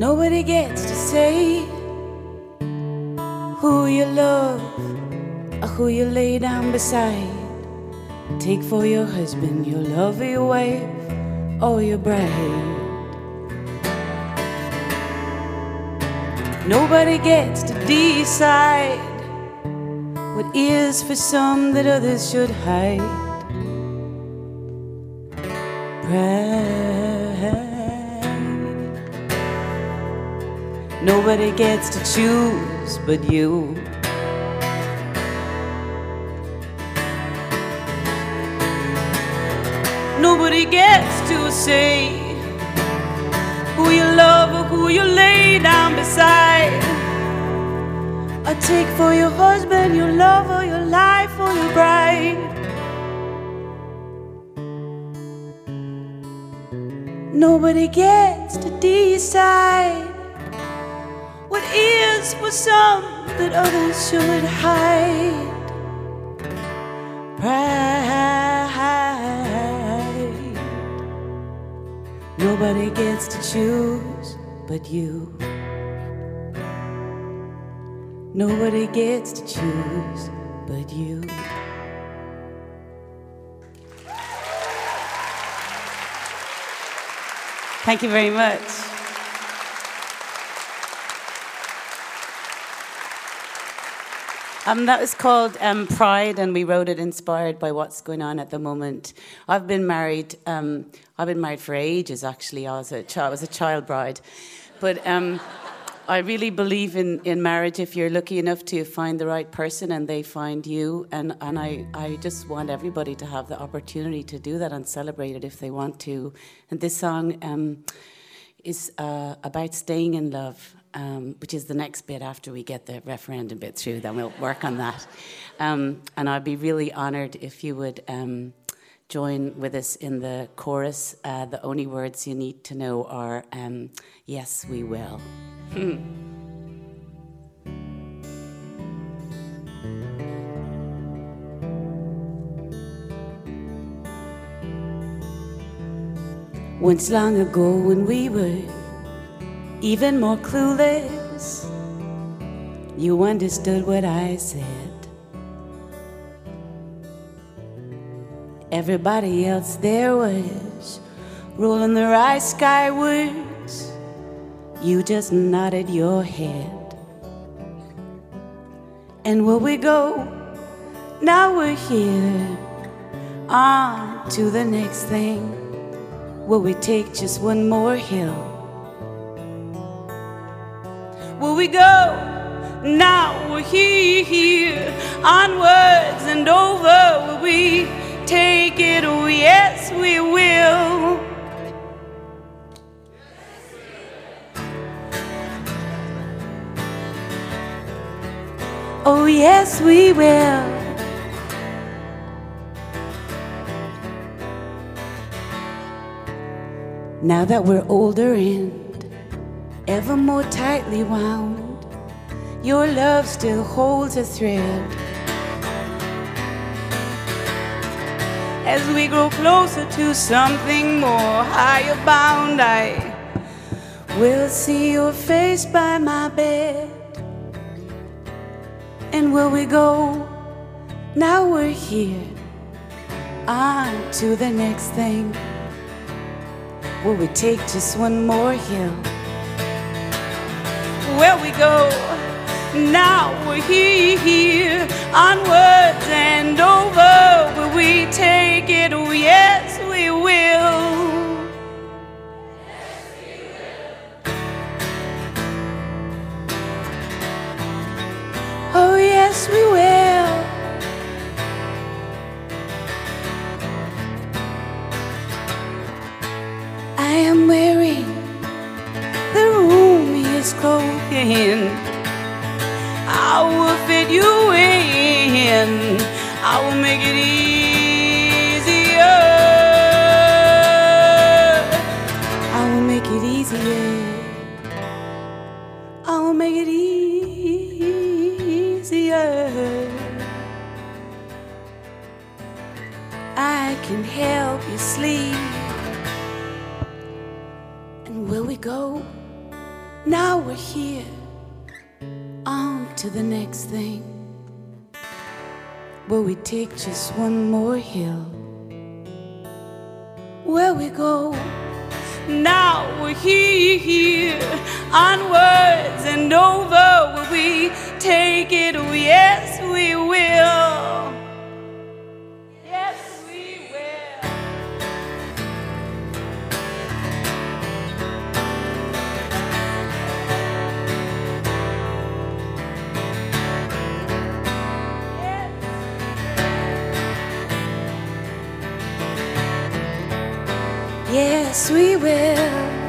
Nobody gets to say who you love or who you lay down beside. Take for your husband your love, your wife, or your bride. Nobody gets to decide what is for some that others should hide. Pride. Nobody gets to choose but you. Nobody gets to say who you love or who you lay down beside. I take for your husband, your love, or your life, or your bride. Nobody gets to decide what is for some that others should hide. Pride. Nobody gets to choose but you. Nobody gets to choose but you. Thank you very much. Um, that was called um, Pride, and we wrote it inspired by what's going on at the moment. I've been married. Um, I've been married for ages. Actually, I was a child. I was a child bride, but um, I really believe in, in marriage. If you're lucky enough to find the right person and they find you, and and I I just want everybody to have the opportunity to do that and celebrate it if they want to. And this song um, is uh, about staying in love um, which is the next bit after we get the referendum bit through. Then we'll work on that. Um, and I'd be really honoured if you would um, join with us in the chorus. Uh, the only words you need to know are um, "Yes, we will." Once long ago, when we were even more clueless. You understood what I said. Everybody else there was rolling their eyes skywards. You just nodded your head. And where we go, now we're here. On to the next thing. Will we take just one more hill? Will we go? Now we're here, onwards and over. Will we take it? Oh, yes, we will. Oh, yes, we will. Now that we're older and ever more tightly wound. Your love still holds a thread. As we grow closer to something more higher bound, I will see your face by my bed. And where we go, now we're here. On to the next thing. Will we take just one more hill? Where we go. Now we're here, onwards and over. Will we take clothing. I will fit you in. I will make it easier. I will make it easier. I will make it easier. I can help you sleep. And where we go, Now we're here, to the next thing. Will we take just one more hill? Where we go? Now we're here, onwards and over. Will we Yes, we will.